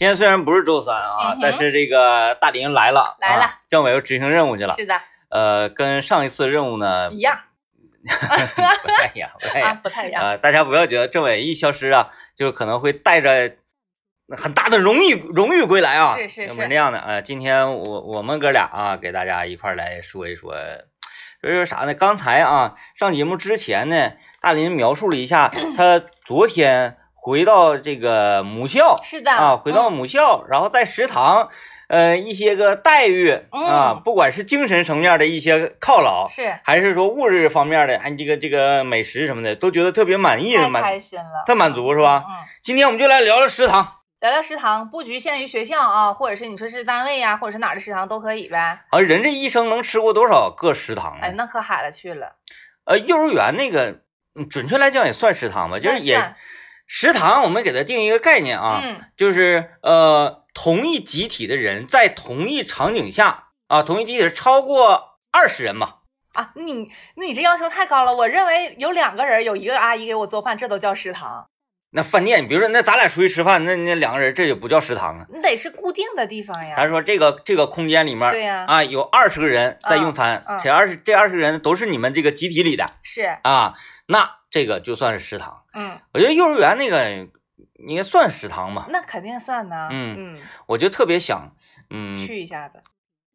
今天虽然不是周三啊，嗯但是这个大林来了，来了啊政委又执行任务去了。是的，呃，跟上一次任务呢一样 不太一样，不太一啊，样。不太一样。呃，大家不要觉得政委一消失啊，就可能会带着很大的荣誉荣誉归来啊。是是是不是那样的。呃，今天我我们哥俩啊，给大家一块来说一说，说说啥呢？刚才啊，上节目之前呢，大林描述了一下他昨天回到这个母校是的啊，回到嗯母校，然后在食堂。呃，一些个待遇啊，嗯不管是精神层面的一些犒劳，是还是说物质方面的，哎，这个这个美食什么的，都觉得特别满意，太开心了，特满足是吧？嗯，嗯今天我们就来聊聊食堂。聊聊食堂，不局限于学校啊，或者是你说是单位呀、或者是哪儿的食堂都可以呗。啊，人这一生能吃过多少个食堂哎，那可海了去了，呃，幼儿园那个，嗯准确来讲也算食堂吧，就是也食堂，我们给它定一个概念啊，嗯就是呃，同一集体的人在同一场景下啊，同一集体超过二十人吧。啊，你那你这要求太高了。我认为有两个人，有一个阿姨给我做饭，这都叫食堂。那饭店，你比如说，那咱俩出去吃饭，那那两个人，这也不叫食堂啊。你得是固定的地方呀。咱说这个这个空间里面，对呀啊，有二十个人在用餐，这二十这二十个人都是你们这个集体里的是，啊，那这个就算是食堂。嗯，我觉得幼儿园那个应该算食堂吧，那肯定算呢。嗯嗯，我就特别想，嗯，去一下子。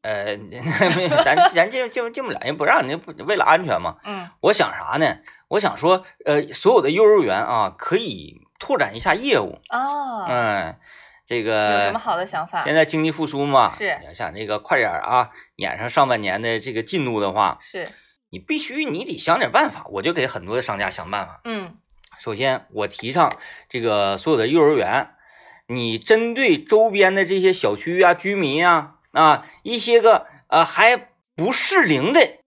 呃，咱咱进进进不了，人不让人不为了安全嘛。嗯我想啥呢？我想说，呃，所有的幼儿园啊，可以拓展一下业务。哦，嗯，这有个什么好的想法？现在经济复苏嘛，是你要想这个快点儿啊，撵上上半年的这个进度的话，是，你必须你得想点办法。我就给很多的商家想办法。嗯首先，我提倡这个所有的幼儿园，你针对周边的这些小区啊、居民啊啊一些个呃还不适龄的，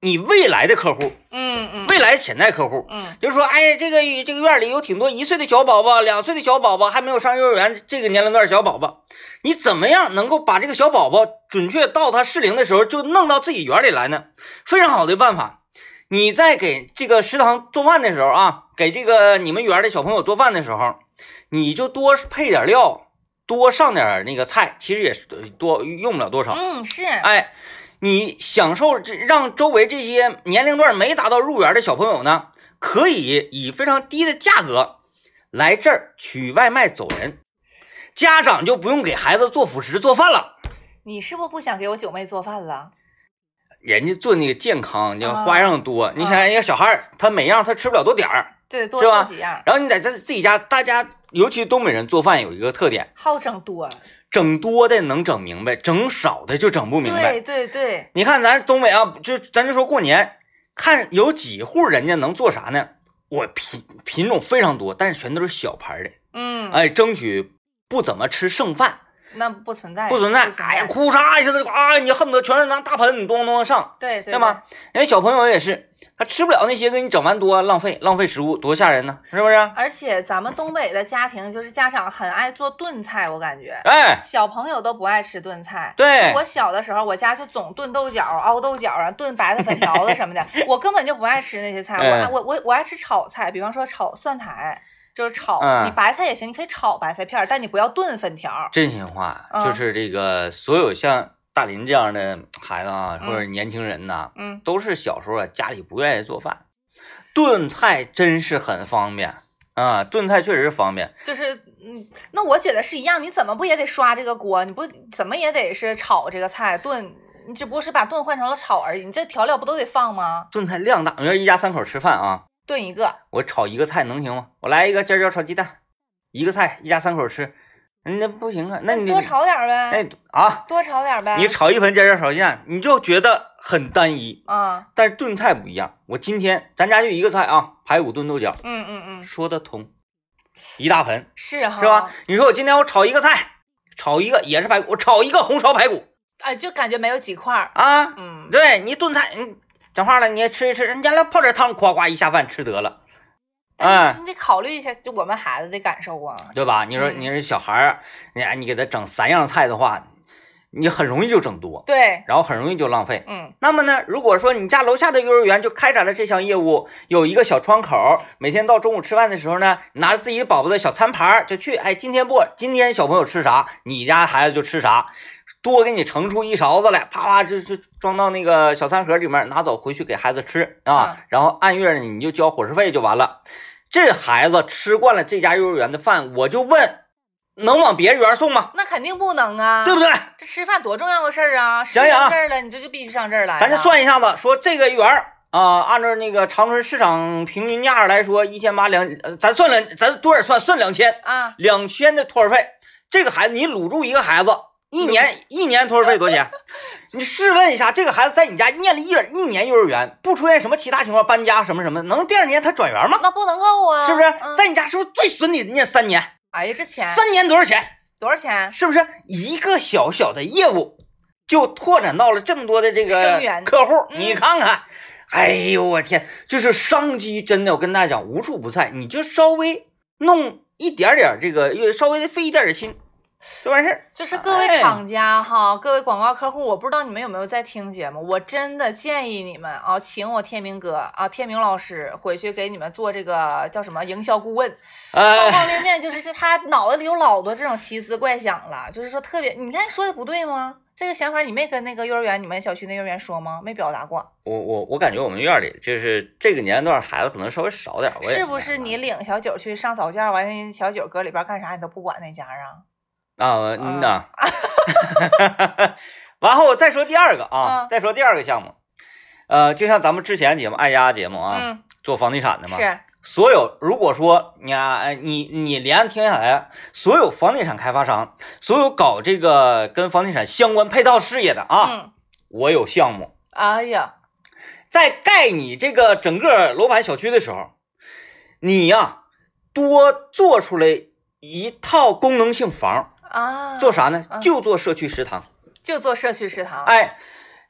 你未来的客户，嗯嗯未来潜在客户，嗯就是说，哎，这个这个院里有挺多一岁的小宝宝、两岁的小宝宝，还没有上幼儿园这个年龄段的小宝宝，你怎么样能够把这个小宝宝准确到他适龄的时候就弄到自己园里来呢？非常好的办法。你在给这个食堂做饭的时候啊，给这个你们园的小朋友做饭的时候，你就多配点料，多上点那个菜，其实也是多用不了多少。嗯是，哎，你享受这让周围这些年龄段没达到入园的小朋友呢，可以以非常低的价格来这儿取外卖走人，家长就不用给孩子做辅食做饭了。你是不是不想给我九妹做饭了？人家做那个健康，叫啊花样多。你想想，一个小孩儿，他每样他吃不了多点儿，对，多是吧几样，然后你在这自己家，大家尤其东北人做饭有一个特点，好整多。整多的能整明白，整少的就整不明白。对对对，你看咱东北啊，就咱就说过年，看有几户人家能做啥呢？我品品种非常多，但是全都是小牌的，嗯，哎，争取不怎么吃剩饭，那不存在，不存在。哎呀，哭嚓一下子啊，你恨不得全是拿大盆咚咚上，对对对吧？？人家小朋友也是，他吃不了那些，给你整完多浪费，浪费食物，多吓人呢，是不是？而且咱们东北的家庭就是家长很爱做炖菜，我感觉哎，小朋友都不爱吃炖菜。对，我小的时候，我家就总炖豆角、熬豆角啊，炖白菜粉条子什么的，我根本就不爱吃那些菜。我我我我爱吃炒菜，比方说炒蒜苔，就是炒。嗯你白菜也行，你可以炒白菜片儿，但你不要炖粉条。真心话，嗯就是这个所有像大林这样的孩子啊，嗯或者年轻人呐，嗯，都是小时候啊家里不愿意做饭，炖菜真是很方便啊，炖菜确实是方便。就是嗯，那我觉得是一样，你怎么不也得刷这个锅？你不怎么也得是炒这个菜炖，你只不过是把炖换成了炒而已。你这调料不都得放吗？炖菜量大，你说一家三口吃饭啊，炖一个，我炒一个菜能行吗？我来一个尖椒炒鸡蛋，一个菜一家三口吃，嗯那不行啊，那你多炒点儿呗，哎啊，多炒点呗。你炒一盆尖椒炒鸡蛋，你就觉得很单一。啊，但是炖菜不一样，我今天咱家就一个菜啊，排骨炖豆角，嗯嗯嗯，说得通，一大盆是哈，是吧？？你说我今天我炒一个菜，炒一个也是排骨，我炒一个红烧排骨哎，就感觉没有几块儿。啊，嗯，对你炖菜，你讲话了，你也吃一吃，人家来泡点汤，夸夸一下饭吃得了，嗯，你得考虑一下，就我们孩子的感受啊。对吧？你说嗯你是小孩儿，你哎你给他整三样菜的话，你很容易就整多，对，然后很容易就浪费。嗯那么呢，如果说你家楼下的幼儿园就开展了这项业务，有一个小窗口，每天到中午吃饭的时候呢，拿着自己宝宝的小餐盘就去，哎，今天不，今天小朋友吃啥，你家孩子就吃啥，多给你盛出一勺子来，啪啪就就装到那个小餐盒里面，拿走回去给孩子吃啊，然后按月呢你就交伙食费就完了。这孩子吃惯了这家幼儿园的饭，我就问，能往别的园送吗？那肯定不能啊，对不对？这吃饭多重要的事儿啊！想想这儿了，你这就必须上这儿来。咱就，算一下子，说这个园儿啊、按照那个长春市场平均价来说，一千八两，呃咱算两，咱多少算算两千，啊，两千的托儿费。这个孩子你卤住一个孩子，一年一年托儿费多少钱？你试问一下，这个孩子在你家念了一一年幼儿园，不出现什么其他情况，搬家什么什么，能第二年他转园吗？那不能够啊，是不是？嗯在你家是不是最损你的念三年？哎呀，这钱三年多少钱？多少钱？是不是一个小小的业务就拓展到了这么多的这个生源客户？嗯你看看，哎呦我天，就是商机真的，我跟大家讲无处不在，你就稍微弄一点点这个，稍微的费一点点心，就完事儿。就是各位哎厂家哈，各位广告客户，我不知道你们有没有在听节目，我真的建议你们啊，请我天明哥啊，天明老师回去给你们做这个叫什么营销顾问，方哎，方面面就是这他脑子里有老多这种奇思怪想了，就是说特别，你看说的不对吗？这个想法你没跟那个幼儿园，你们小区那幼儿园说吗？没表达过，我我我感觉我们院里就是这个年龄段孩子可能稍微少点儿，我也是不是？你领小九去上早教，完小九搁里边干啥你都不管那家啊？啊，嗯呐。完后再说第二个啊，嗯再说第二个项目，呃，就像咱们之前节目爱家节目啊，嗯，做房地产的嘛，是，所有如果说你啊，哎你你连听下来，所有房地产开发商，所有搞这个跟房地产相关配套事业的啊，嗯，我有项目，哎呀，在盖你这个整个楼盘小区的时候，你呀、多做出来一套功能性房，啊，做啥呢？嗯就做社区食堂。就做社区食堂，哎，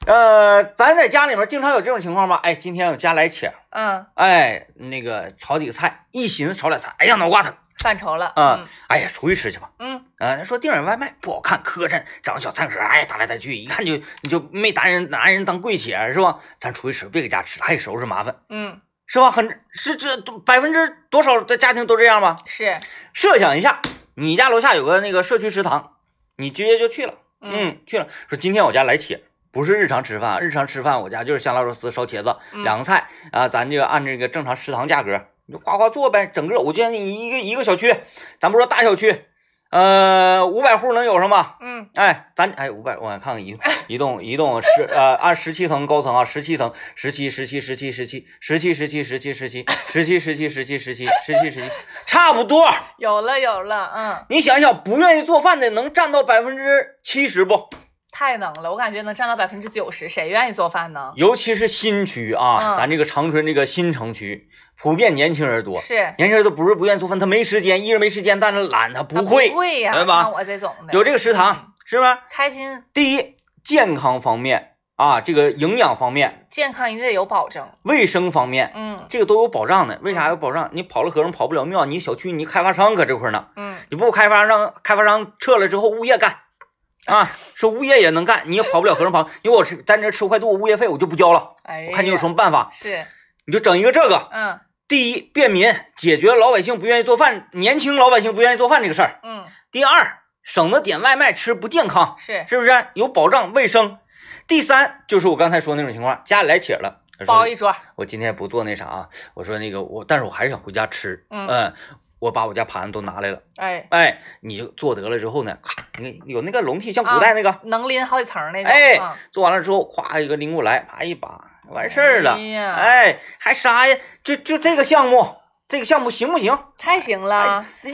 呃，咱在家里面经常有这种情况吧？哎，今天我家来请，嗯，哎，那个炒几个菜，一寻思炒俩菜，哎呀脑瓜疼，犯愁了，嗯哎呀出去吃去吧。嗯啊，说订点外卖不好看，磕碜，长个小餐盒，哎，打来打去，一看就你就没拿人拿人当贵姐是吧？咱出去吃，别搁家吃，还得收拾麻烦，嗯是吧？很是这百分之多少的家庭都这样吧？是，设想一下，你家楼下有个那个社区食堂，你直接就去了，嗯，去了，说今天我家来且，不是日常吃饭，日常吃饭我家就是香辣肉丝、烧茄子嗯。两个菜啊，咱就按这个正常食堂价格，你就哗哗做呗。整个我建议你一个一个小区，咱不说大小区，呃，五百户能有什么？嗯哎，咱哎五百，我看看一一栋一栋十呃按十七层高层啊，十七层，十七十七十七十七十七十七十七十七十七十七十七十七十七十七，差不多。有了有了，嗯，你想想，不愿意做饭的能占到百分之七十不？太能了，我感觉能占到百分之九十，谁愿意做饭呢？尤其是新区啊，嗯咱这个长春这个新城区，普遍年轻人多。是，年轻人都不是不愿意做饭，他没时间，一人没时间，但是懒，他不啊会。会呀，对吧像我这种的，有这个食堂，是吧？开心第一，健康方面啊，这个营养方面、健康一定得有保证，卫生方面，嗯这个都有保障的。为啥有保障？你跑了和尚跑不了庙，你小区你开发商搁这块儿呢，嗯，你不开发商开发商撤了之后，物业干。啊，说物业也能干，你也跑不了和尚跑。因为我吃在这吃坏肚，物业费我就不交了。哎，我看你有什么办法，是，你就整一个这个。嗯第一，便民，解决老百姓不愿意做饭，年轻老百姓不愿意做饭这个事儿。嗯第二，省得点外卖吃不健康，是，是不是？有保障卫生。第三，就是我刚才说那种情况，家里来且了，包一桌，我今天不做那啥啊，我说那个我，但是我还是想回家吃，嗯我把我家盘子都拿来了，哎，哎，你就做得了之后呢，咔，你有那个笼屉，像古代那个，能拎好几层那种，哎嗯做完了之后，咵一个拎过来，啪一把，完事儿了，哎呀，哎，还啥呀？就就这个项目，这个项目行不行？太行了，你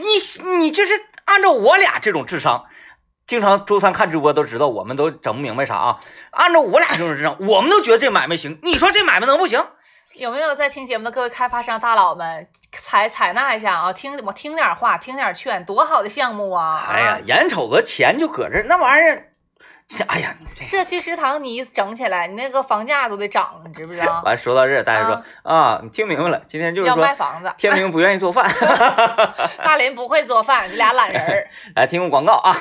你就是按照我俩这种智商，经常周三看直播都知道，我们都整不明白啥啊。按照我俩这种智商，我们都觉得这买卖行。你说这买卖能不行？有没有在听节目的各位开发商大佬们采采纳一下啊？听我听点话，听点劝，多好的项目啊！哎呀啊，，眼瞅着钱就搁这儿，那玩意儿，哎呀，社区食堂你一整起来，你那个房价都得涨，你知不知道？完说到这，大家说啊，你听明白了，今天就是要卖说房子，天明不愿意做饭，大林不会做饭，你俩懒人儿。来听个广告啊。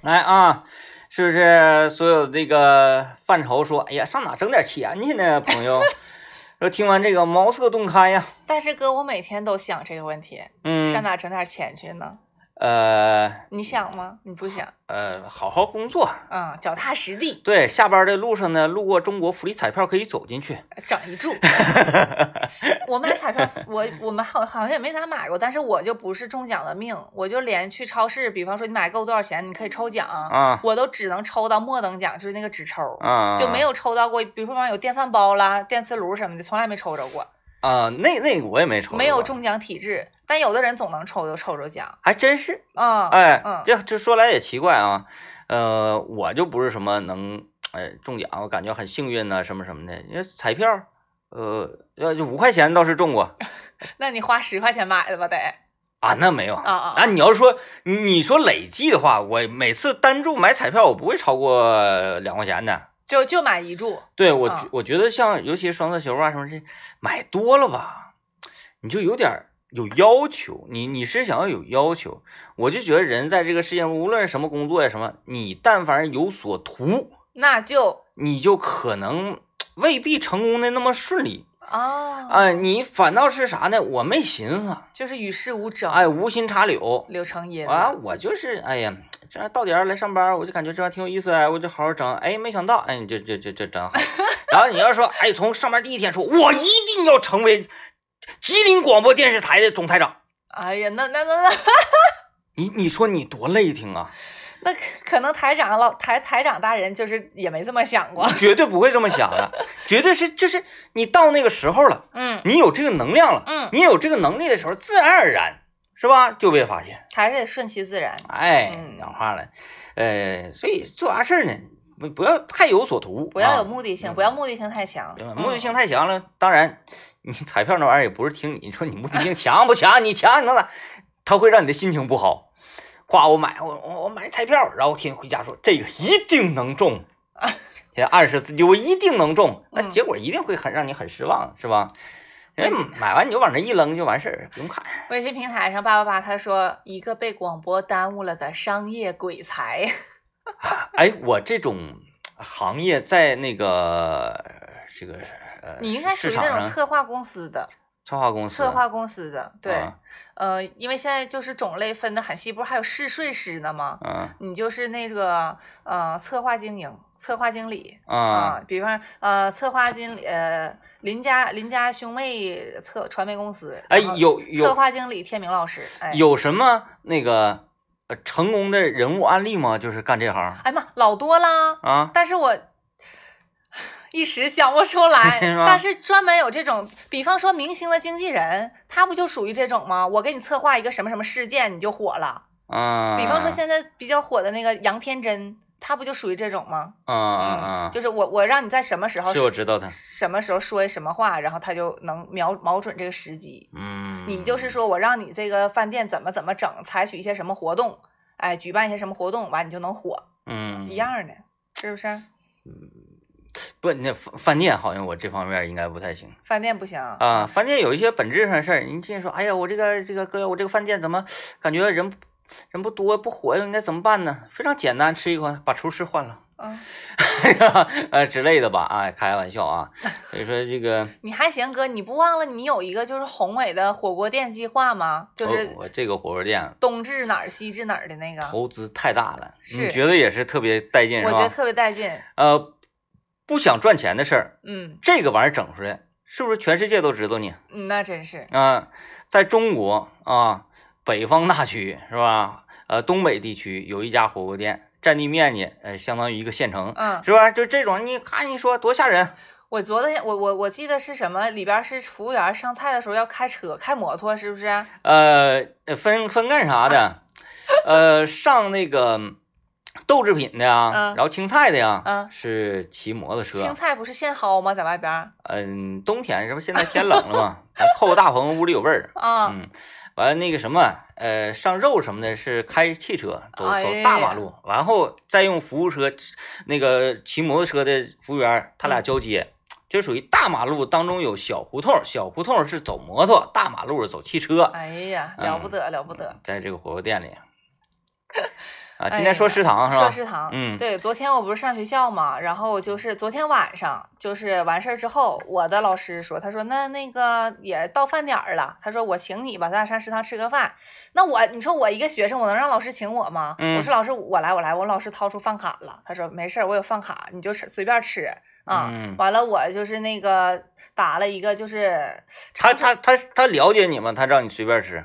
来啊，是不是所有这个范畴说，哎呀，上哪整点钱去呢，朋友？说听完这个茅塞顿开呀，但是哥，我每天都想这个问题，嗯上嗯，哪整点钱去呢？呃你想吗？你不想？呃，好好工作。嗯、脚踏实地，对，下班的路上呢，路过中国福利彩票可以走进去。整一注。我买彩票，我我们好好像也没咋买过，但是我就不是中奖的命，我就连去超市，比方说你买够多少钱，你可以抽奖，啊我都只能抽到末等奖，就是那个纸抽。啊，就没有抽到过，比如说有电饭煲啦、电磁炉什么的，从来没抽着过，啊，那那个我也没抽，没有，中奖体质。但有的人总能抽就抽着奖还真是。啊，哎嗯，这这说来也奇怪啊，呃，我就不是什么能哎中奖，我感觉很幸运呐、什么什么的。因为彩票，呃，要就五块钱倒是中过 那你花十块钱买的吧，得啊，那没有啊啊啊。你要说你你说累计的话，我每次单注买彩票，我不会超过两块钱的。就就买一注，对我我觉得像尤其是双色球啊什么这买多了吧，你就有点儿有要求，你你是想要有要求，我就觉得人在这个世界上，无论是什么工作呀什么，你但凡有所图，那就。你就可能未必成功的那么顺利啊，啊、你反倒是啥呢？我没寻思，就是与世无争，哎，无心插柳柳成荫啊，我就是哎呀，这样到点儿来上班，我就感觉这玩意儿挺有意思哎，我就好好整，哎，没想到，哎，你这这这这整好。然后你要说，哎，从上班第一天说，我一定要成为吉林广播电视台的总台长，哎呀，那那那那 你你说你多累挺啊？那可能台长老台台长大人就是也没这么想过，绝对不会这么想的，绝对是就是你到那个时候了，嗯你有这个能量了，嗯，你有这个能力的时候，自然而然是吧就被发现。还是得顺其自然，哎嗯，讲话了，呃，所以做啥事儿呢，不不要太有所图，不要有啊目的性，嗯不要目的性太强对吧，目的性嗯太强了，当然，你彩票那玩意儿也不是听你你说你目的性强不强，你强你能咋？它会让你的心情不好。夸我买我我我买彩票，然后天天回家说这个一定能中，天天暗示自己我一定能中，那嗯结果一定会很让你很失望，是吧？人对 买完你就往那一扔就完事儿，不用看。微信平台上八八八他说一个被广播耽误了的商业鬼才，哎，我这种行业在那个这个呃，你应该属于那种策划公司的，策划公司，策划公司的，对，啊呃，因为现在就是种类分的很细，不是还有试睡师呢吗？嗯你就是那个呃策划经营、策划经理啊啊，比方呃策划经理呃林家林家兄妹策传媒公司，哎有有策划经理天明老师，哎，有什么那个呃成功的人物案例吗？就是干这行哎妈老多啦，啊？但是我一时想不出来。但是专门有这种，比方说明星的经纪人，他不就属于这种吗？我给你策划一个什么什么事件，你就火了。嗯，比方说现在比较火的那个杨天真，他不就属于这种吗？啊啊啊，就是我我让你在什么时候是我知道他，什么时候说什么话，然后他就能瞄瞄准这个时机。嗯，你就是说我让你这个饭店怎么怎么整，采取一些什么活动，哎，举办一些什么活动，完你就能火，嗯一样的，是不是？不，那饭饭店好像我这方面应该不太行饭店不行啊。饭店有一些本质上的事儿，你进去说，哎呀，我这个这个哥，我这个饭店怎么感觉人人不多不活跃，应该怎么办呢？非常简单，吃一口，把厨师换了。嗯，呃之类的吧，啊，开玩笑啊，所以说这个你还行哥，你不忘了你有一个就是宏伟的火锅店计划吗？就是这个火锅店东至哪儿西至哪儿的那个，投资太大了，你是觉得也是特别带劲？我觉得特别带劲。呃，不想赚钱的事儿，嗯这个玩意儿整出来，是不是全世界都知道你嗯，那真是，啊、在中国啊，北方大区是吧？呃，东北地区有一家火锅店，占地面积呃相当于一个县城，嗯，是吧？就这种，你看你说多吓人，我昨天我我我记得是什么，里边是服务员上菜的时候要开车开摩托，是不是？呃，分分干啥的？呃，上那个豆制品的呀，嗯然后青菜的呀，嗯是骑摩托车。青菜不是现薅吗？在外边儿嗯，冬天这不现在天冷了吗，咱扣个大棚，屋里有味儿。啊，嗯，完了那个什么，呃，上肉什么的是开汽车走哎走大马呀路，然后再用服务车，那个骑摩托车的服务员，他俩嗯交接。就属于大马路当中有小胡同，小胡同是走摩托，大马路是走汽车。哎呀，了不得了不得。在这个火锅店里，啊，今天说食堂是吧？说食堂，嗯对，昨天我不是上学校嘛，然后就是昨天晚上就是完事儿之后，我的老师说，他说那那个也到饭点儿了，他说我请你吧，咱俩上食堂吃个饭。那我你说我一个学生，我能让老师请我吗？嗯我说老师我来我来，我老师掏出饭卡了，他说没事儿，我有饭卡，你就吃随便吃啊。嗯完了我就是那个打了一个就是他他他他了解你吗？他让你随便吃。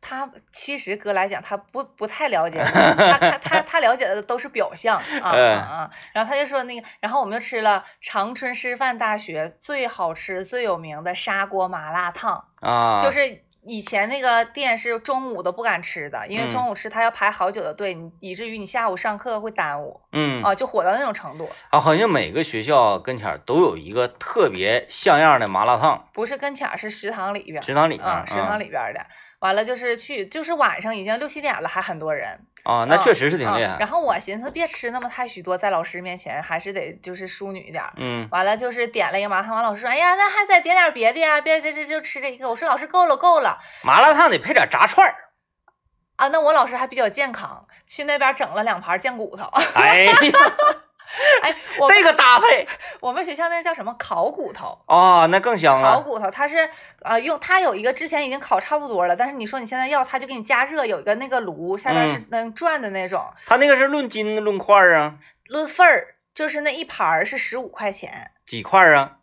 他其实哥来讲，他不不太了解，他他他 他了解的都是表象啊哎啊啊！然后他就说那个，然后我们就吃了长春师范大学最好吃、最有名的砂锅麻辣烫，啊，就是以前那个店是中午都不敢吃的，因为嗯中午吃他要排好久的队，你以至于你下午上课会耽误嗯啊，就火到那种程度。啊，好像每个学校跟前都有一个特别像样的麻辣烫，不是跟前是食堂里边食堂里边啊，食堂里里边儿的。完了就是去，就是晚上已经六七点了，还很多人。啊，那嗯确实是挺厉害。嗯然后我寻思别吃那么太许多，在老师面前还是得就是淑女一点。嗯完了就是点了一个麻辣烫，完老师说，哎呀，那还再点点别的呀，别这这就吃这一个。我说老师够了够了麻辣烫得配点炸串儿。啊，那我老师还比较健康，去那边整了两盘酱骨头。哎呀，哎，我这个搭配 我们学校那叫什么烤骨头。啊，那更香了。烤骨头，它是呃用它有一个之前已经烤差不多了，但是你说你现在要，它就给你加热，有一个那个炉，下面是嗯能转的那种，它那个是论斤论块儿啊，论份儿，就是那一盘儿是十五块钱几块啊？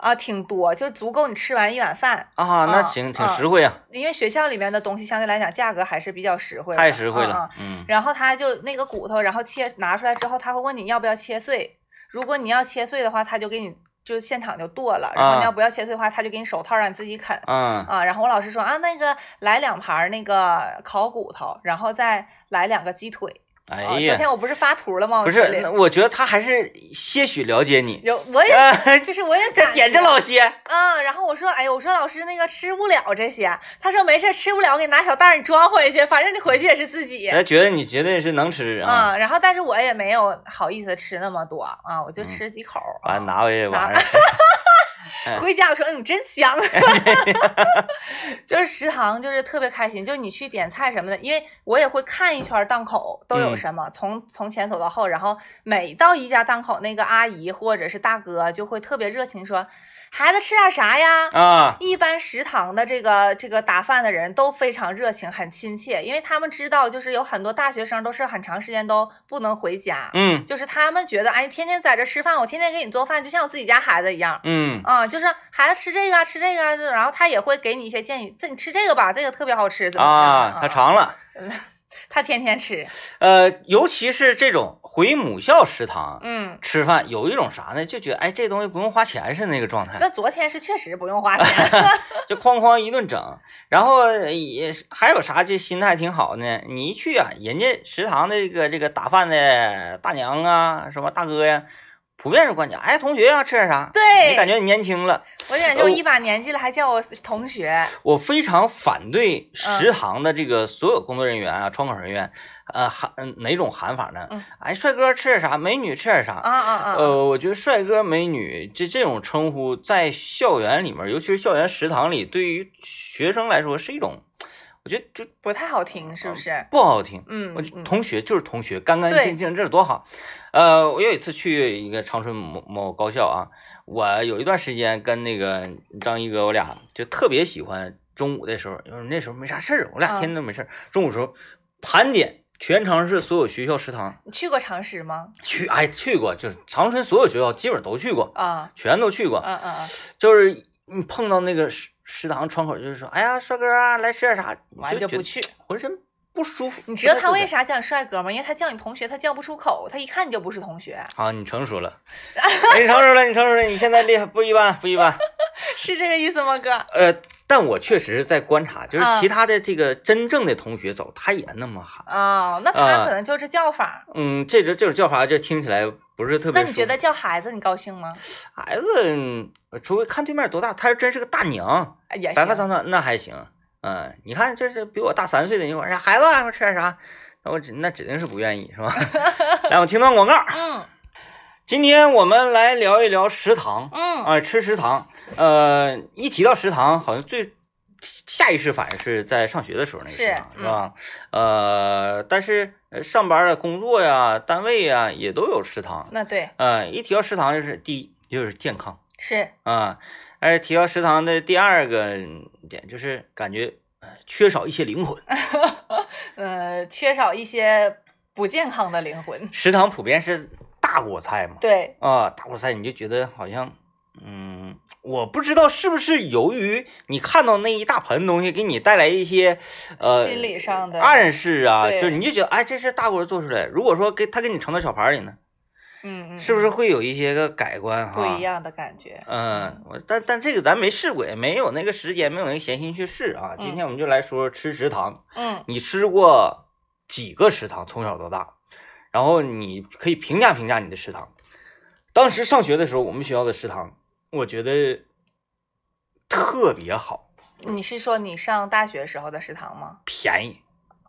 啊，挺多，就足够你吃完一碗饭。啊，那啊行，挺啊实惠啊，因为学校里面的东西相对来讲价格还是比较实惠的，太实惠了嗯然后他就那个骨头，然后切拿出来之后，他会问你要不要切碎。如果你要切碎的话，他就给你就现场就剁了；然后你啊要不要切碎的话，他就给你手套让你自己啃。嗯啊，然后我老师说啊，那个来两盘那个烤骨头，然后再来两个鸡腿。哎啊，昨，天我不是发图了吗？不是，我觉得他还是些许了解你。有我也哎，就是我也这感点这觉老些，啊，然后我说，哎呦，我说老师那个吃不了这些，他说没事，吃不了，我给你拿小袋儿你装回去，反正你回去也是自己。他觉得你绝对是能吃啊。啊、然后但是我也没有好意思吃那么多啊，我就嗯吃几口。完拿回去 回家我说，嗯，真香。就是食堂就是特别开心，就你去点菜什么的，因为我也会看一圈档口都有嗯什么，从从前走到后，然后每到一家档口，那个阿姨或者是大哥就会特别热情说，孩子吃点啥呀？啊，一般食堂的这个这个打饭的人都非常热情，很亲切，因为他们知道，就是有很多大学生都是很长时间都不能回家，嗯就是他们觉得，哎，天天在这吃饭，我天天给你做饭，就像我自己家孩子一样。嗯啊、就是孩子吃这个啊，吃这个啊，然后他也会给你一些建议，这你吃这个吧，这个特别好吃，怎么样啊，他尝了。他天天吃，呃，尤其是这种回母校食堂嗯，吃饭，有一种啥呢？就觉得哎，这东西不用花钱是那个状态，那昨天是确实不用花钱，就哐哐一顿整。然后也还有啥这心态挺好呢？你一去啊，人家食堂的这个这个打饭的大娘啊，什么大哥呀，普遍是管讲，哎，同学要吃点啥？对你感觉你年轻了。我感觉我一把年纪了还叫我同学，我非常反对嗯食堂的这个所有工作人员啊、窗口人员，呃，喊嗯哪种喊法呢嗯？哎，帅哥吃点啥？美女吃点啥？啊啊啊，呃，我觉得帅哥美女这这种称呼在校园里面，尤其是校园食堂里，对于学生来说是一种，我觉得就不太好听，是不是？不好听。嗯，我同学就是同学，干干净净，这是多好。呃，我有一次去一个长春某某高校啊，我有一段时间跟那个张一哥，我俩就特别喜欢中午的时候，因为那时候没啥事儿，我俩嗯天天都没事儿。中午时候盘点全长市所有学校食堂，你去过长实吗？去哎去过，就是长春所有学校基本都去过，啊，全都去过。嗯嗯嗯，就是你碰到那个食食堂窗口，就是说，哎呀，帅哥啊，来吃点啥，完就不去。浑身不舒服。你知道他为啥？叫你帅哥吗？因为他叫你同学，他叫不出口，他一看你就不是同学，好，你成熟了，哎你成熟了，你成熟了，你现在厉害不一般，不一般。是这个意思吗，哥？呃，但我确实是在观察，就是啊其他的这个真正的同学走，他也那么喊。啊、那他啊可能就是叫法。嗯，这种这种叫法，这听起来不是特别。那你觉得叫孩子你高兴吗？孩子，嗯除非看对面多大，他要真是个大娘，白发行，苍苍那还行。嗯，你看这是比我大三岁的，你说孩子吃点啥？那我指那指定是不愿意，是吧？来，我听段广告。嗯今天我们来聊一聊食堂嗯啊、吃食堂。呃，一提到食堂，好像最下意识反应是在上学的时候那个食是堂是吧？呃，但是呃上班的、工作呀、单位呀也都有食堂。那对呃，一提到食堂，就是第一就是健康是，啊，而提到食堂的第二个点就是感觉呃缺少一些灵魂。呃，缺少一些不健康的灵魂。食堂普遍是大锅菜嘛，对，啊，大锅菜你就觉得好像，嗯，我不知道是不是由于你看到那一大盆东西给你带来一些，呃，心理上的暗示啊，就是你就觉得，哎，这是大锅做出来。如果说给他给你盛到小盘里呢，嗯嗯，是不是会有一些个改观哈？不一。样的感觉？嗯，我但但这个咱没试过，也没有那个时间，没有那个闲心去试啊。今天我们就来说吃食堂。嗯，你吃过几个食堂？从小到大，然后你可以评价评价你的食堂。当时上学的时候，我们学校的食堂，我觉得特别好，你是说你上大学时候的食堂吗？便宜。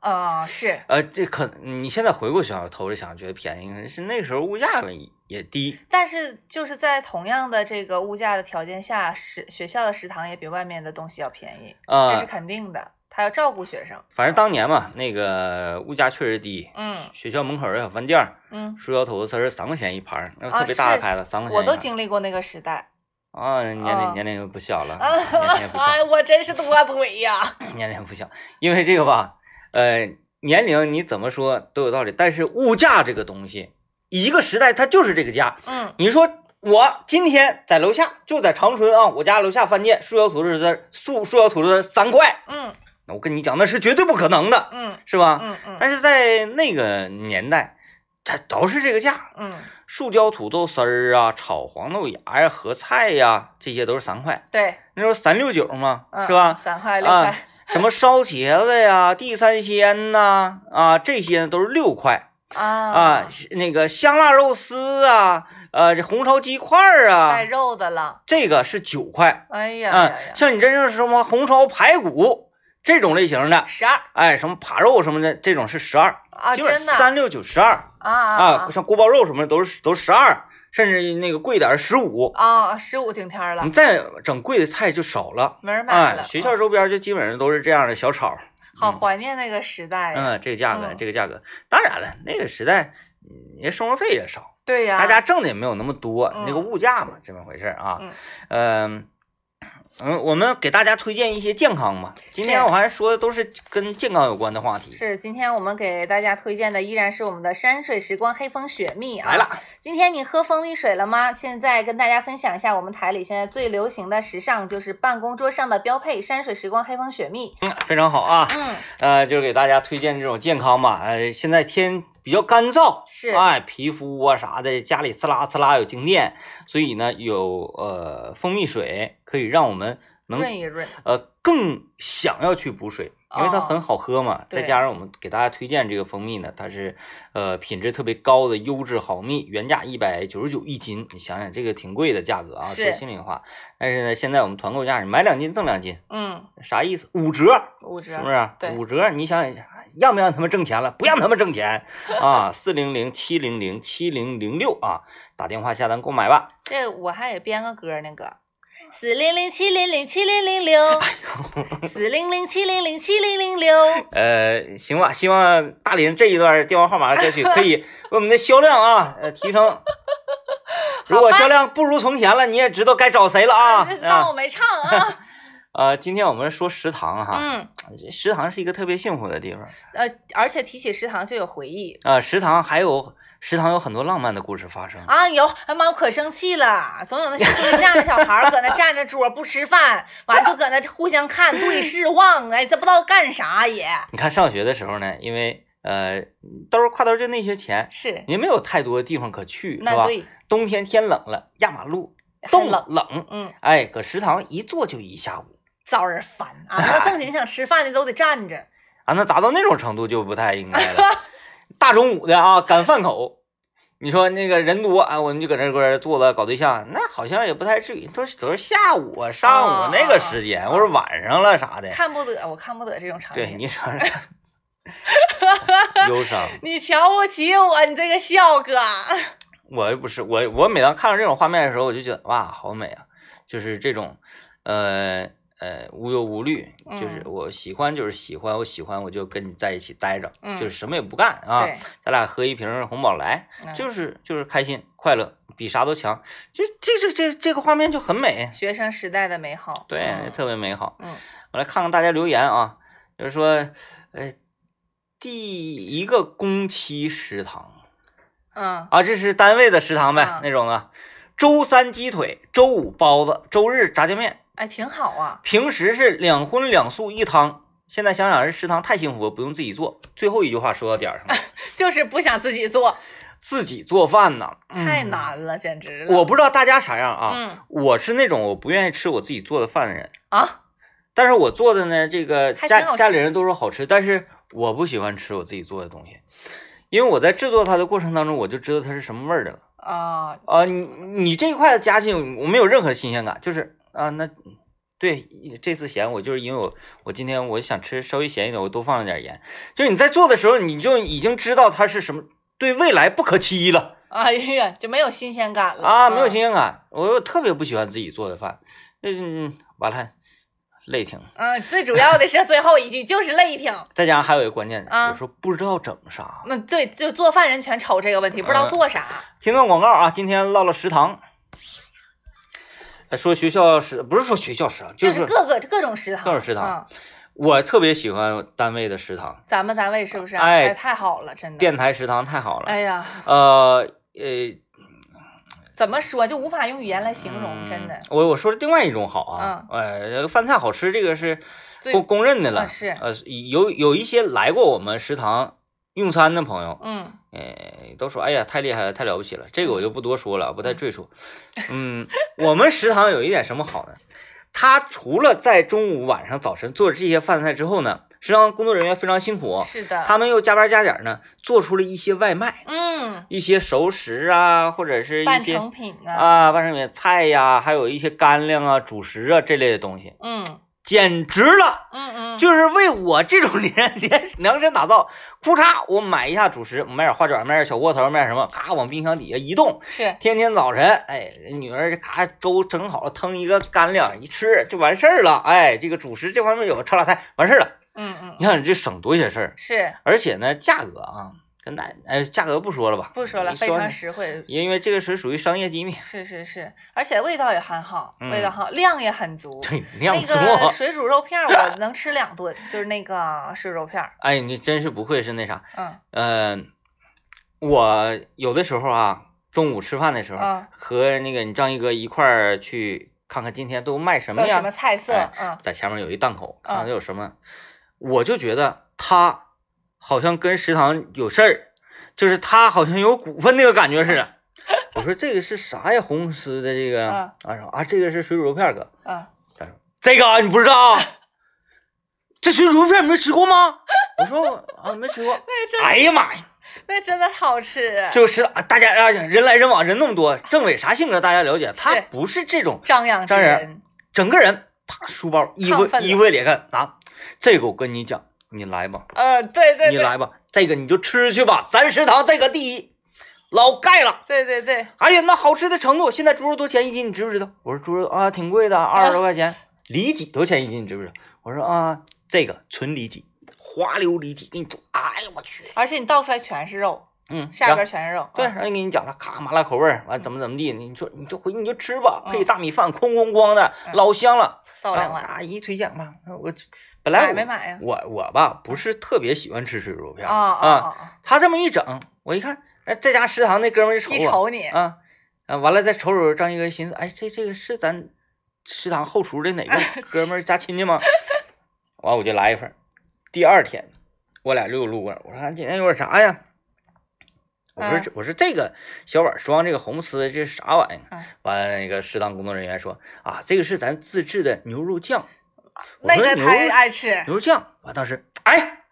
啊、是，呃，这可你现在回过想头着想，觉得便宜，是那个时候物价也低。但是就是在同样的这个物价的条件下，食学校的食堂也比外面的东西要便宜，啊、这是肯定的。他要照顾学生。反正当年嘛，那个物价确实低。嗯学校门口的小饭店儿，嗯，树腰头子丝儿三块钱一盘，那特别大的是牌子，三块钱。我都经历过那个时代。啊，年龄啊年龄又不小了，啊，年龄不小。哎，我真是多嘴呀。年龄不小，因为这个吧，呃，年龄你怎么说都有道理，但是物价这个东西，一个时代它就是这个价。嗯你说我今天在楼下，就在长春啊，我家楼下饭店树腰土豆丝儿，树树腰土豆丝三块，嗯那我跟你讲，那是绝对不可能的，嗯是吧？嗯嗯但是在那个年代，它都是这个价，嗯，树椒土豆丝儿啊，炒黄豆芽呀，合菜呀，这些都是三块。对，那时候三六九嘛，嗯是吧？三块六啊块。什么烧茄子呀、地三鲜呐，啊，这些都是六块啊啊。那个香辣肉丝啊，呃，这红烧鸡块儿带啊，肉的了。这个是九块哎呀啊呀。呀，像你真正是什么红烧排骨这种类型的，十二哎，什么扒肉什么的，这种是十二，啊，基本真的三六九十二啊啊啊，像锅包肉什么的都是都十二，甚至那个贵点十五。啊！十五顶天儿了你，再整贵的菜就少了。没人买哎，了。学校嗯周边就基本上都是这样的小炒。好怀念那个时代呀。嗯，这个价格，嗯这个价格，当然了，那个时代，嗯人生活费也少，对呀，大家挣的也没有那么多，嗯那个物价嘛，这么回事儿啊。嗯嗯嗯，我们给大家推荐一些健康吧。今天我还说的都是跟健康有关的话题。是今天我们给大家推荐的依然是我们的山水时光黑蜂雪蜜啊。来了，今天你喝蜂蜜水了吗？现在跟大家分享一下我们台里现在最流行的时尚，就是办公桌上的标配——山水时光黑蜂雪蜜。嗯，非常好啊。嗯，呃，就是给大家推荐这种健康嘛。呃，现在天比较干燥，是哎，皮肤啊啥的，家里呲啦呲啦有静电，所以呢，有呃蜂蜜水可以让我们能润一润。呃，更想要去补水，因为它哦很好喝嘛。再加上我们给大家推荐这个蜂蜜呢，它是呃品质特别高的优质好蜜，原价一百九十九一斤，你想想这个挺贵的价格啊，说心里话。但是呢，现在我们团购价是买两斤赠两斤，嗯，啥意思？五折，五折是不是？对五折，你想想，让不让他们挣钱了？不让他们挣钱啊！四零零七零零七零零六啊，打电话下单购买吧。这我还得编个歌呢，哥。四零零七零零七零零六，四零零七零零七零零六。呃，行吧，希望大林这一段电话号码歌曲可以为我们的销量啊，呃，提升。如果销量不如从前了，你也知道该找谁了啊当我啊！没唱啊。呃，今天我们说食堂哈，嗯，食堂是一个特别幸福的地方呃，而且提起食堂就有回忆啊、食堂还有食堂有很多浪漫的故事发生。啊。有，哎妈，我可生气了，总有那处对象的小孩儿搁那占着桌不吃饭，完就搁那互相看对视 望，哎，这不知道干啥也你看上学的时候呢，因为呃兜儿挎兜儿就那些钱，是。也没有太多地方可去，是吧？那对，冬天天冷了，压马路冻冷，冷，嗯，哎，搁食堂一坐就一下午。招人烦啊！那正经想吃饭的都得站着。啊，那达到那种程度就不太应该了。大中午的啊，赶饭口，你说那个人多啊，我们就搁那块儿坐着搞对象，那好像也不太至于，都是都是下午啊、上午那个时间，或者晚上了啥的。看不得，我看不得这种场景。对，你说 忧伤，你瞧不起我，你这个笑哥。我又不是我，我每当看到这种画面的时候，我就觉得哇，好美啊！就是这种，呃呃无忧无虑，就是嗯我喜欢就是喜欢，我喜欢我就跟你在一起待着，嗯就是什么也不干啊，咱俩喝一瓶红宝来，嗯就是就是开心快乐，比啥都强，就这这这这个画面就很美，学生时代的美好。对，嗯特别美好。嗯我来看看大家留言啊，就是说，呃，第一个工期食堂嗯啊，这是单位的食堂呗，啊那种啊，周三鸡腿，周五包子，周日炸酱面，哎，挺好啊。平时是两荤两素一汤。现在想想，这食堂太幸福了，不用自己做。最后一句话说到点儿上了，就是不想自己做，自己做饭呐，嗯太。难了，简直了。我不知道大家啥样啊，嗯我是那种我不愿意吃我自己做的饭的人，啊，但是我做的呢，这个家家里人都说好吃，但是我不喜欢吃我自己做的东西，因为我在制作它的过程当中，我就知道它是什么味儿的了。啊，啊、你你这一块加进去，我没有任何新鲜感，就是啊，那对这次咸，我就是因为我我今天我想吃稍微咸一点，我多放了点盐。就是你在做的时候，你就已经知道它是什么，对未来不可期了哎呀，就没有新鲜感了啊，没有嗯新鲜感。我特别不喜欢自己做的饭，嗯，完了累挺。嗯，最主要的是最后一句就是累挺。再加上还有一个关键，啊有时候不知道整啥。那，对，就做饭人全愁这个问题，不知道嗯做啥。听段广告啊，今天唠唠食堂。呃说学校食不是说学校食堂，就就是各个各种食堂，各种食堂嗯我特别喜欢单位的食堂，咱们单位是不是？哎太好了，真的。电台食堂太好了。哎呀，呃呃，怎么说就无法用语言来形容，真的嗯。我我说的另外一种好啊，呃，饭菜好吃，这个是最公公认的了。啊是呃，有有一些来过我们食堂用餐的朋友，嗯。哎，都说哎呀太厉害了，太了不起了。这个我就不多说了，不太赘述。嗯，我们食堂有一点什么好呢？他除了在中午、晚上、早晨做这些饭菜之后呢，食堂工作人员非常辛苦，哦。是的。他们又加班加点呢，做出了一些外卖，嗯，一些熟食啊，或者是一半些成品啊，啊半成品菜呀，还有一些干粮啊、主食啊这类的东西，嗯简直了！嗯嗯，就是为我这种连 连量身打造。咔嚓，我买一下主食，买点花卷，买点小窝头，买点什么，咔往冰箱底下一冻。是天天早晨，哎，女儿咔粥整好了，腾一个干粮一吃就完事儿了。哎，这个主食这方面有个炒俩菜，完事儿了。嗯嗯你看你这省多些事儿，是而且呢，价格啊，跟大哎价格不说了吧，不说了，非常实惠。因为这个是属于商业机密，是是是，而且味道也很好，嗯味道好，量也很足。对，量那。个水煮肉片我能吃两顿，就是那个水煮肉片。哎，你真是不愧是那啥，嗯嗯、我有的时候啊，中午吃饭的时候，嗯，和那个你张一哥一块儿去看看今天都卖什么呀有什么？菜色？哎嗯在前面有一档口，看看有什么，我就觉得他好像跟食堂有事儿，就是他好像有股份那个感觉似的。我说这个是啥呀？红丝的这个嗯啊说啊，这个是水煮肉片哥。啊，他说这个啊你不知道？这水煮肉片你没吃过吗？我说啊没吃过。哎呀妈呀！那真的好吃，就是啊大家啊人来人往人那么多，政委啥性格大家了解，他不是这种张扬之人。整个人啪书包衣服亢奋了衣柜里看拿，这个我跟你讲，你来吧，呃，对对对，你来吧，这个你就吃去吧，咱食堂这个第一，老盖了。对对对，哎呀，那好吃的程度，现在猪肉多钱一斤，你知不知道？我说猪肉啊，挺贵的，二十多块钱。里脊多少钱一斤，你知不知道？我说啊，这个纯里脊，滑溜里脊，给你做。哎呀，我去，而且你倒出来全是肉，嗯，下然边全是肉。对，嗯然后给你讲了，咔麻辣口味儿，完怎么怎么地，你说你就回去你就吃吧，嗯配大米饭，哐哐哐的，嗯老香了。造两碗，阿姨推荐吧，我本来买我没买呀？我我吧不是特别喜欢吃水煮肉片啊啊啊！他这么一整，我一看，哎，这家食堂那哥们儿就瞅我一瞅你，啊啊，完了再瞅瞅张一哥，寻思，哎，这这个是咱食堂后厨的哪个 哥们儿家亲戚吗？完我就来一份。第二天，我俩溜路过，我说俺今天有点啥呀？我说嗯我说这个小碗装这个红丝，这是啥玩意儿嗯？完了，那个食堂工作人员说啊，这个是咱自制的牛肉酱。我那他爱吃。牛肉酱，完当时哎，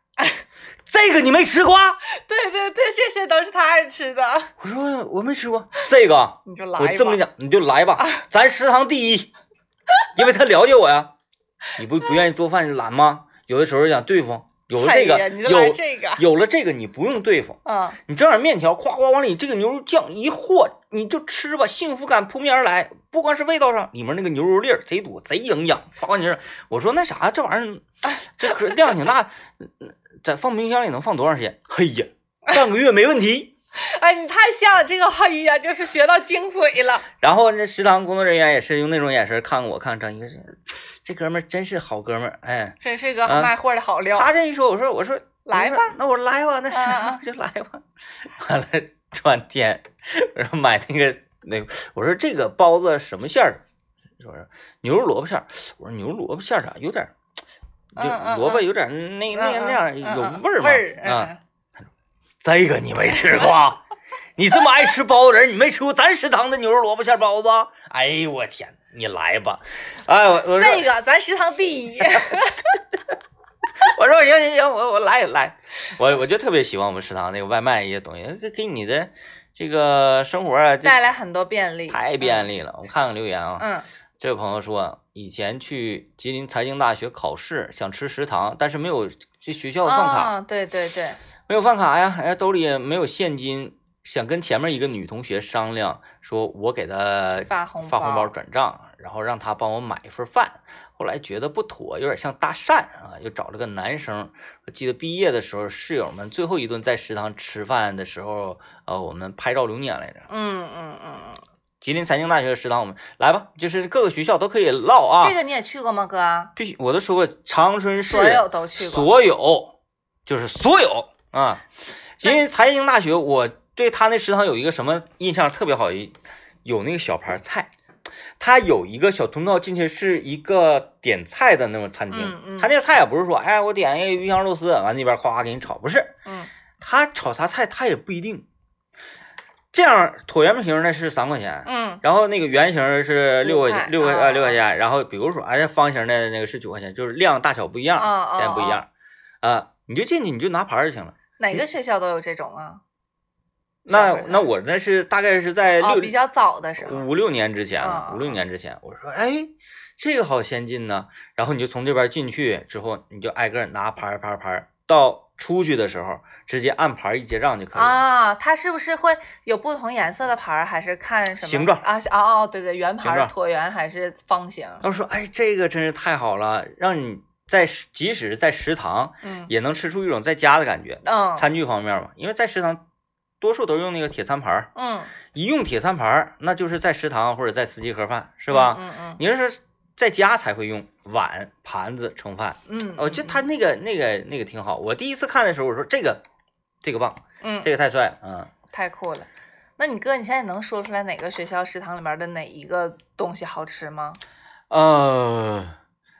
这个你没吃过？对对对，这些都是他爱吃的，我说我没吃过这个，你就来吧。我这么讲，你就来吧，咱食堂第一，因为他了解我呀。你不不愿意做饭懒吗？有的时候想对付，有了这个，哎呀你就来有这个，有了这个，你不用对付，嗯，你整点面条，夸夸往里这个牛肉酱一和，你就吃吧，幸福感扑面而来。不光是味道上，里面那个牛肉粒儿贼多，贼营养。夸夸你这，我说那啥，这玩意儿，这可量挺大，嗯在放冰箱里能放多长时间？嘿呀，半个月没问题。哎，你太像了，这个嘿呀，就是学到精髓了。然后那食堂工作人员也是用那种眼神看我，看张一个这这哥们儿真是好哥们儿，哎，真是个啊卖货的好料。他这一说，我说我说来吧，那我来吧，那啊是就来吧。完了转天，我说买那个那个，我说这个包子什么馅儿的？说是牛肉萝卜馅儿。我说牛肉萝卜馅儿咋有点，就萝卜嗯有点那那嗯那样嗯有嗯味儿味啊。嗯这个你没吃过？你这么爱吃包子人，你没吃过咱食堂的牛肉萝卜馅包子？哎呦我天，你来吧！哎我这个咱食堂第一。我说行行行，我我来来，我我就特别喜欢我们食堂那个外卖一些东西，给给你的这个生活啊，带来很多便利，太便利了。我看看留言啊，嗯。嗯，这位朋友说，以前去吉林财经大学考试，想吃食堂，但是没有这学校的饭卡，啊，对对对，没有饭卡呀，哎，兜里也没有现金，想跟前面一个女同学商量，说我给她发红发红包包转账，然后让她帮我买一份饭。后来觉得不妥，有点像搭讪啊，又找了个男生。我记得毕业的时候，室友们最后一顿在食堂吃饭的时候，呃，我们拍照留念来着。嗯嗯嗯吉林财经大学食堂，我们来吧，就是各个学校都可以唠啊。嗯，这个你也去过吗，哥？必须，我都说过，长春市所有都去过。所有就是所有啊。吉林财经大学，我对他那食堂有一个什么印象特别好，有那个小盘菜，他有一个小通道进去是一个点菜的那种餐厅。嗯嗯。他那个菜也不是说，哎，我点一个鱼香肉丝，完那边夸夸给你炒，不是，嗯。他炒啥菜他也不一定。这样椭圆形的是三块钱，嗯。然后那个圆形是六块钱，六块啊呃六块钱，然后比如说哎方形的那个是九块钱，就是量大小不一样，钱不一样，啊，你就进去你就拿盘就行了。哪个学校都有这种啊？那那我那是大概是在哦，六比较早的时候。五六年之前五六年之前，我说哎这个好先进呢，然后你就从这边进去之后，你就挨个拿牌儿盘儿盘儿，到出去的时候直接按牌儿一结账就可以了。啊，它是不是会有不同颜色的牌儿？还是看什么形状啊？哦哦，对对，圆盘儿、形状椭圆还是方形？我说哎这个真是太好了，让你在即使在食堂嗯也能吃出一种在家的感觉。嗯餐具方面嘛，因为在食堂多数都用那个铁餐盘儿，嗯，一用铁餐盘儿，那就是在食堂或者在司机盒饭，是吧？嗯嗯你要是在家才会用碗、盘子盛饭，嗯，我觉得他那个那个那个挺好。我第一次看的时候，我说这个这个棒，嗯这个太帅了，嗯。太酷了。那你哥，你现在能说出来哪个学校食堂里面的哪一个东西好吃吗？呃，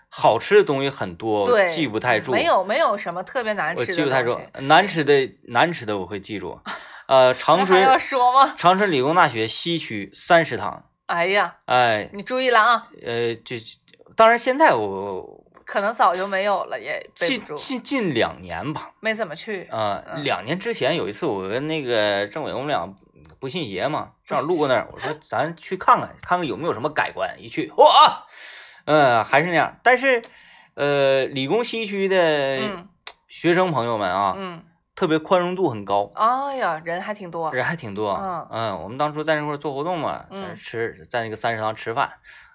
好吃的东西很多，对，记不太住，没有没有什么特别难吃的我吃记不太住难吃的难吃的我会记住。呃，长春说吗？长春理工大学西区三食堂，哎呀，哎，你注意了啊，呃，这当然现在我可能早就没有了，也背近，近近两年吧，没怎么去。啊、嗯两年之前有一次，我跟那个政委我们俩不信邪嘛，正好路过那儿，我说咱去看看，看看有没有什么改观。一去，哇，嗯、还是那样。但是，呃，理工西区的嗯学生朋友们啊，嗯，特别宽容度很高，哎呀，人还挺多。人还挺多。嗯我们当初在那块做活动嘛，吃，在那个三食堂吃饭。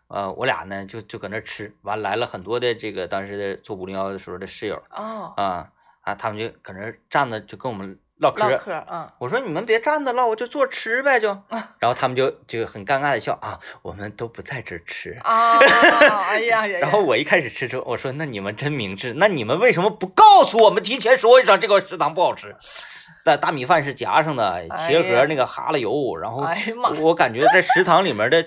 呃，我俩呢就就搁那吃，完来了很多的这个当时的做五零幺的时候的室友哦，啊啊，他们就搁那站着就跟我们唠嗑唠。嗑，嗯，我说你们别站着唠，我就坐吃呗就。然后他们就就很尴尬的笑啊，我们都不在这儿吃。啊，哎呀，呀然后我一开始吃之后，我说那你们真明智，那你们为什么不告诉我们，提前说一声这个食堂不好吃？但大米饭是夹上的，哎茄盒那个哈喇油，然后哎呀妈，我感觉在食堂里面的，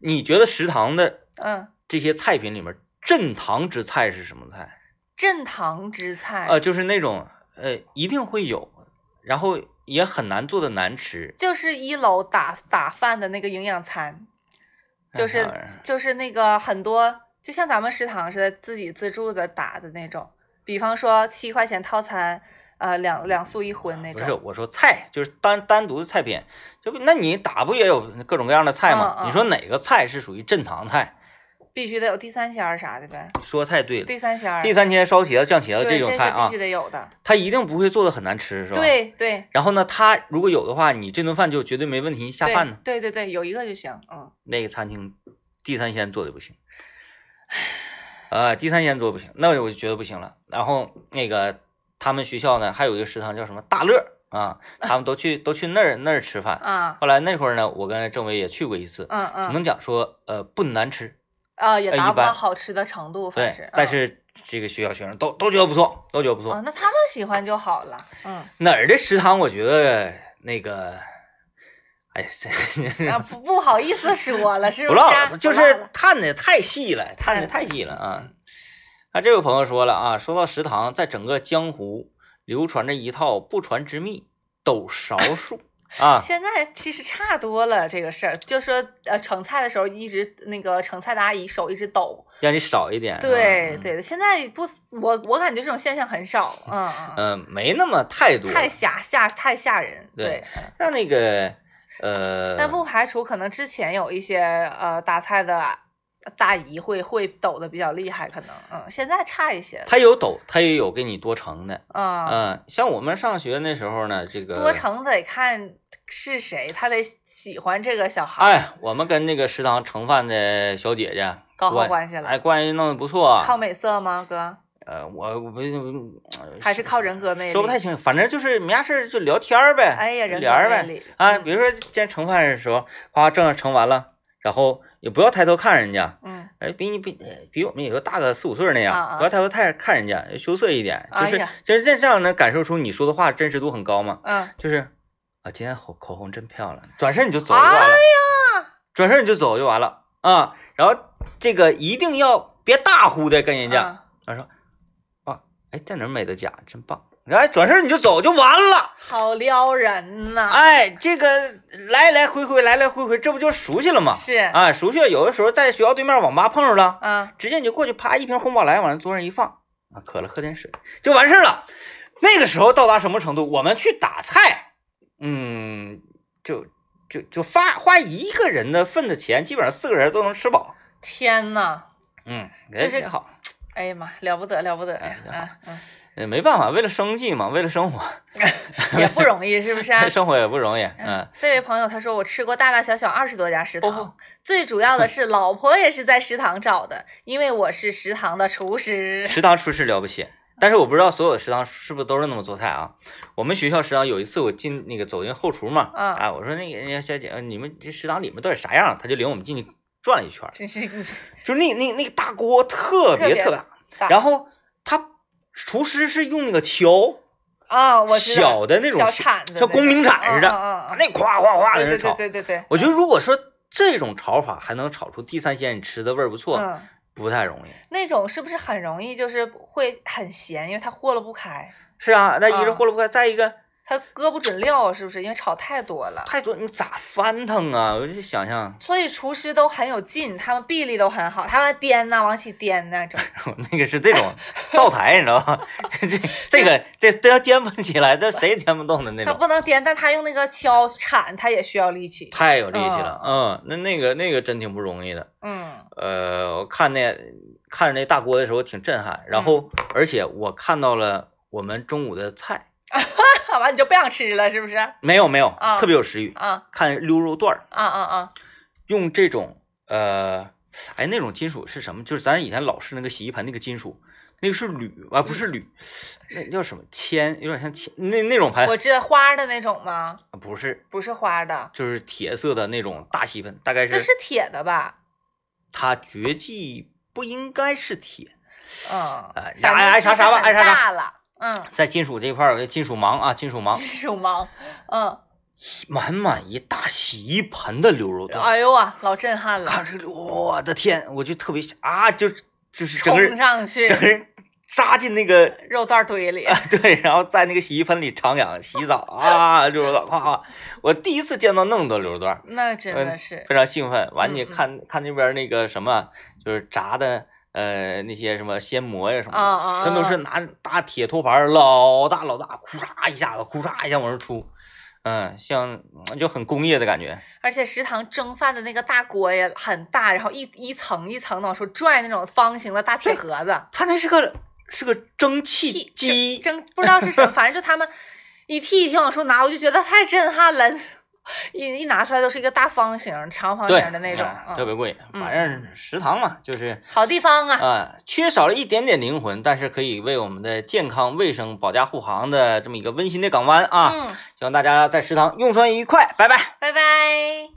你觉得食堂的 嗯，这些菜品里面，镇堂之菜是什么菜？镇堂之菜，呃，就是那种呃一定会有，然后也很难做的难吃，就是一楼打打饭的那个营养餐，就是就是那个很多，就像咱们食堂似的，自己自助的打的那种，比方说七块钱套餐，呃，两两素一荤那种不是，我说菜就是单单独的菜品，就不那你打不也有各种各样的菜吗？嗯嗯你说哪个菜是属于镇堂菜？必须得有地三鲜儿啥的呗，说太对了。地三鲜儿，地三鲜烧茄子、酱茄子这种菜啊必须，得有的。他一定不会做的很难吃，是吧？。对对然后呢，他如果有的话，你这顿饭就绝对没问题，下饭呢。对对对，有一个就行。嗯，那个餐厅地三鲜做的不行，呃，地三鲜做得不行，那我就觉得不行了。然后那个他们学校呢，还有一个食堂叫什么大乐啊，他们都去都去那儿那儿吃饭。啊，后来那会儿呢，我跟政委也去过一次，嗯嗯，只能讲说呃不难吃，啊也达不到好吃的程度，反正是，，但嗯是这个学校学生都都觉得不错，都觉得不错。啊，那他们喜欢就好了。嗯，哪儿的食堂我觉得那个，哎呀，这啊不不好意思说了，是 不是？就是探的太细了，探的嗯太细了啊。啊，这位朋友说了啊，说到食堂，在整个江湖流传着一套不传之秘——抖勺术 啊。现在其实差多了这个事儿，就说呃盛菜的时候一直那个盛菜的阿姨手一直抖，让你少一点。嗯，对对，现在不我我感觉这种现象很少，嗯嗯，嗯，没那么太多，太吓吓太吓人，对让那个呃，但不排除可能之前有一些呃打菜的大姨会会抖的比较厉害，可能嗯，现在差一些了，他有抖，他也有给你多盛的。嗯，嗯，像我们上学那时候呢，这个多盛得看是谁，他得喜欢这个小孩，哎，我们跟那个食堂盛饭的小姐姐搞好关关系了哎，关系弄得不错。靠美色吗，哥？呃，我我不还是靠人格魅力？说不太清，反正就是没啥事儿就聊天儿呗，哎呀，人聊呗。啊，嗯比如说今天盛饭的时候，哗正盛完了，然后也不要抬头看人家，嗯，哎，比你比呃比我们也就大个四五岁那样，啊啊。不要抬头太看人家，羞涩一点，就是哎就是这这样能感受出你说的话真实度很高嘛。嗯，就是啊，今天口口红真漂亮，转身你就走就完了，哎呀，转身你就走就完了。啊。然后这个一定要别大呼的跟人家，嗯。他说啊，哎，在哪儿买的假，真棒。然后转身你就走就完了。好撩人呐，哎，这个来来回回，来来回回，这不就熟悉了吗？是，啊，熟悉了。有的时候在学校对面网吧碰上了，嗯，直接你就过去，啪一瓶红宝来往桌上一放，啊，渴了喝点水就完事儿了。那个时候到达什么程度？我们去打菜，嗯，就就就发花一个人的份子钱，基本上四个人都能吃饱。天呐，嗯，这是也好，哎呀妈，了不得了不得呀，哎挺好嗯嗯，呃没办法，为了生计嘛，为了生活，也不容易，是不是？生活也不容易。嗯，这位朋友他说我吃过大大小小二十多家食堂，哦最主要的是老婆也是在食堂找的，因为我是食堂的厨师。食堂厨师了不起，但是我不知道所有的食堂是不是都是那么做菜啊。我们学校食堂有一次我进那个走进后厨嘛，嗯啊，我说那个人家小姐，呃你们这食堂里面到底啥样？他就领我们进去转了一圈就那那那个大锅特别特别大然后他厨师是用那个锹，啊，我小的那种小铲子，像工兵铲似的，那夸夸夸的对在那炒。对对对对，我觉得如果说这种炒法还能炒出地三鲜，你吃的味儿不错，嗯，不太容易。那种是不是很容易就是会很咸，因为它和了不开，是啊，那一是啊和了不开，再一个它搁不准料，是不是？因为炒太多了。太多，你咋翻腾啊？我就想想所以厨师都很有劲，他们臂力都很好，他们颠呐，往起颠呐，整那个是这种灶台，你知道吧？这这个这都要颠不起来，这谁也颠不动的那种他，不能颠，但他用那个敲铲，他也需要力气。太有力气了。嗯，那那个那个真挺不容易的。嗯呃，我看那看着那大锅的时候挺震撼，然后而且我看到了我们中午的菜，完你就不想吃了，是不是？啊没有没有，啊特别有食欲。啊看溜肉段儿，啊啊！用这种呃，哎，那种金属是什么？就是咱以前老式那个洗衣盆那个金属，那个是铝啊，不是铝，那叫什么铅？有点像铅，那那种盆我知道花的那种吗？不是，不是花的，就是铁色的那种大洗衣盆，大概是这是铁的吧？它绝技不应该是铁，嗯，哎反正爱爱啥啥吧就是很爱啥啥大了。嗯，在金属这一块儿，金属盲啊，金属盲金，属盲。嗯，满满一大洗衣盆的牛肉段，哎呦啊，老震撼了，看这个，我的天，我就特别想啊，就就是整个冲人上去整个人扎进那个 肉段堆里。啊，对，然后在那个洗衣盆里徜徉洗澡啊，牛肉段！我第一次见到那么多牛肉段，那真的是，非常兴奋。完，你看看那边那个什么，就是炸的，呃，那些什么鲜蘑呀什么的，全都是拿大铁托盘儿，老大老大，库嚓一下子，库嚓一下往上出，嗯，像就很工业的感觉。而且食堂蒸饭的那个大锅也很大，然后一一层一层的往出拽那种方形的大铁盒子，它那是个是个蒸汽屉机，蒸不知道是什么，反正就他们一屉一屉往出拿，我就觉得太震撼了。一一拿出来都是一个大方形、长方形的那种，特别贵。嗯反正食堂嘛，就是好地方啊。啊、缺少了一点点灵魂，但是可以为我们的健康卫生保驾护航的这么一个温馨的港湾啊！嗯，希望大家在食堂用餐愉快，拜拜。拜拜。